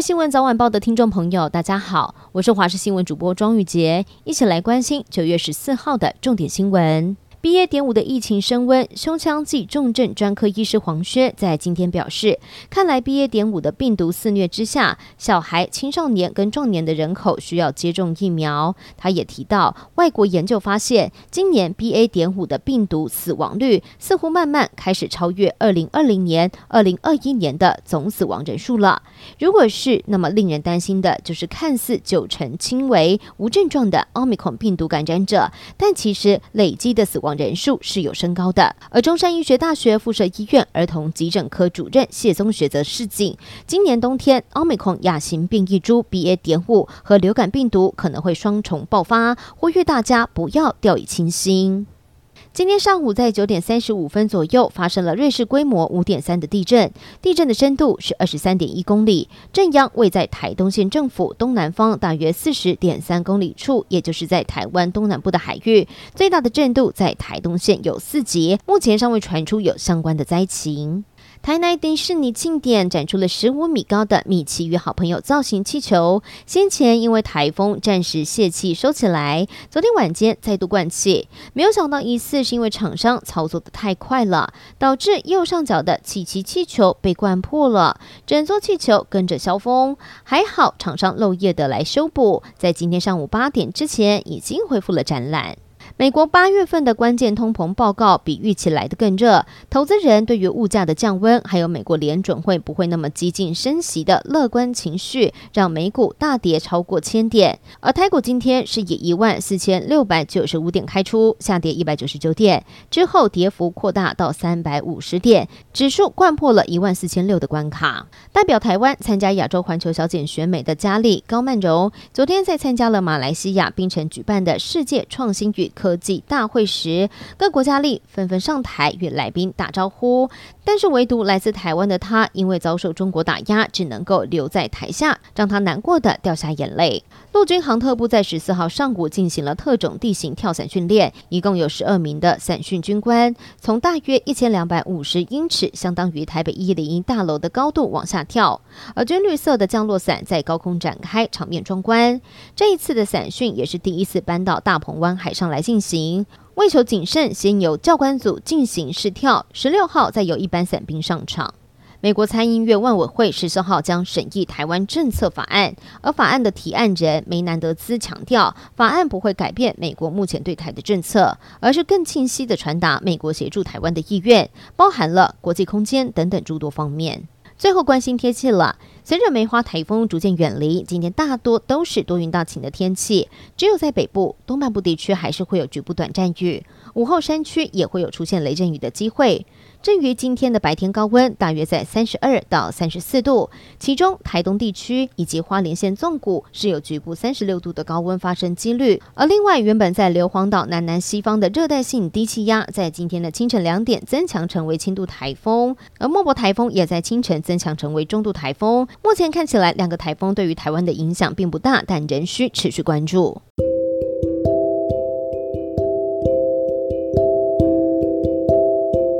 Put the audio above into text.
新闻早晚报的听众朋友，大家好，我是华视新闻主播庄玉洁，一起来关心九月十四号的重点新闻。BA. 点五的疫情升温，胸腔暨重症专科医师黄薛在今天表示，看来 BA. 点五的病毒肆虐之下，小孩、青少年跟壮年的人口需要接种疫苗。他也提到，外国研究发现，今年 BA. 点五的病毒死亡率似乎慢慢开始超越二零二零年、二零二一年的总死亡人数了。如果是，那么令人担心的就是看似九成轻微无症状的奥密克戎病毒感染者，但其实累积的死亡人数是有升高的，而中山医学大学附设医院儿童急诊科主任谢宗学则示警，今年冬天奥密克戎亚型变异株 BA. 点五和流感病毒可能会双重爆发，呼吁大家不要掉以轻心。今天上午在九点三十五分左右发生了瑞士规模五点三的地震，地震的深度是二十三点一公里，震央位在台东县政府东南方大约四十点三公里处，也就是在台湾东南部的海域，最大的震度在台东县有四级，目前尚未传出有相关的灾情。台南迪士尼庆典展出了十五米高的米奇与好朋友造型气球，先前因为台风暂时泄气收起来，昨天晚间再度灌气，没有想到疑似是因为厂商操作得太快了，导致右上角的奇奇气球被灌破了，整座气球跟着消风，还好厂商漏夜的来修补，在今天上午八点之前已经恢复了展览。美国八月份的关键通膨报告比预期来得更热，投资人对于物价的降温，还有美国联准会不会那么激进升息的乐观情绪，让美股大跌超过千点。而台股今天是以一万四千六百九十五点开出，下跌一百九十九点，之后跌幅扩大到三百五十点，指数掼破了一万四千六的关卡。代表台湾参加亚洲环球小姐选美的佳丽高曼柔，昨天在参加了马来西亚槟城举办的世界创新与科技大会时，各国佳丽纷纷上台与来宾打招呼，但是唯独来自台湾的他，因为遭受中国打压，只能够留在台下，让他难过的掉下眼泪。陆军航特部在十四号上午进行了特种地形跳伞训练，一共有十二名的伞训军官，从大约一千两百五十英尺，相当于台北一零一大楼的高度往下跳，而军绿色的降落伞在高空展开，场面壮观。这一次的伞训也是第一次搬到大鹏湾海上来进行，为求谨慎，先由教官组进行试跳，十六号再由一般伞兵上场。美国参议院万委会十四号将审议台湾政策法案，而法案的提案人梅南德兹强调，法案不会改变美国目前对台的政策，而是更清晰地传达美国协助台湾的意愿，包含了国际空间等等诸多方面。最后关心天气了。随着梅花台风逐渐远离，今天大多都是多云到晴的天气，只有在北部、东半部地区还是会有局部短暂雨，午后山区也会有出现雷阵雨的机会。至于今天的白天高温，大约在三十二到三十四度，其中台东地区以及花莲县纵谷是有局部三十六度的高温发生几率。而另外，原本在硫磺岛南南西方的热带性低气压，在今天的清晨两点增强成为轻度台风，而莫伯台风也在清晨增强成为中度台风。目前看起来，两个台风对于台湾的影响并不大，但仍需持续关注。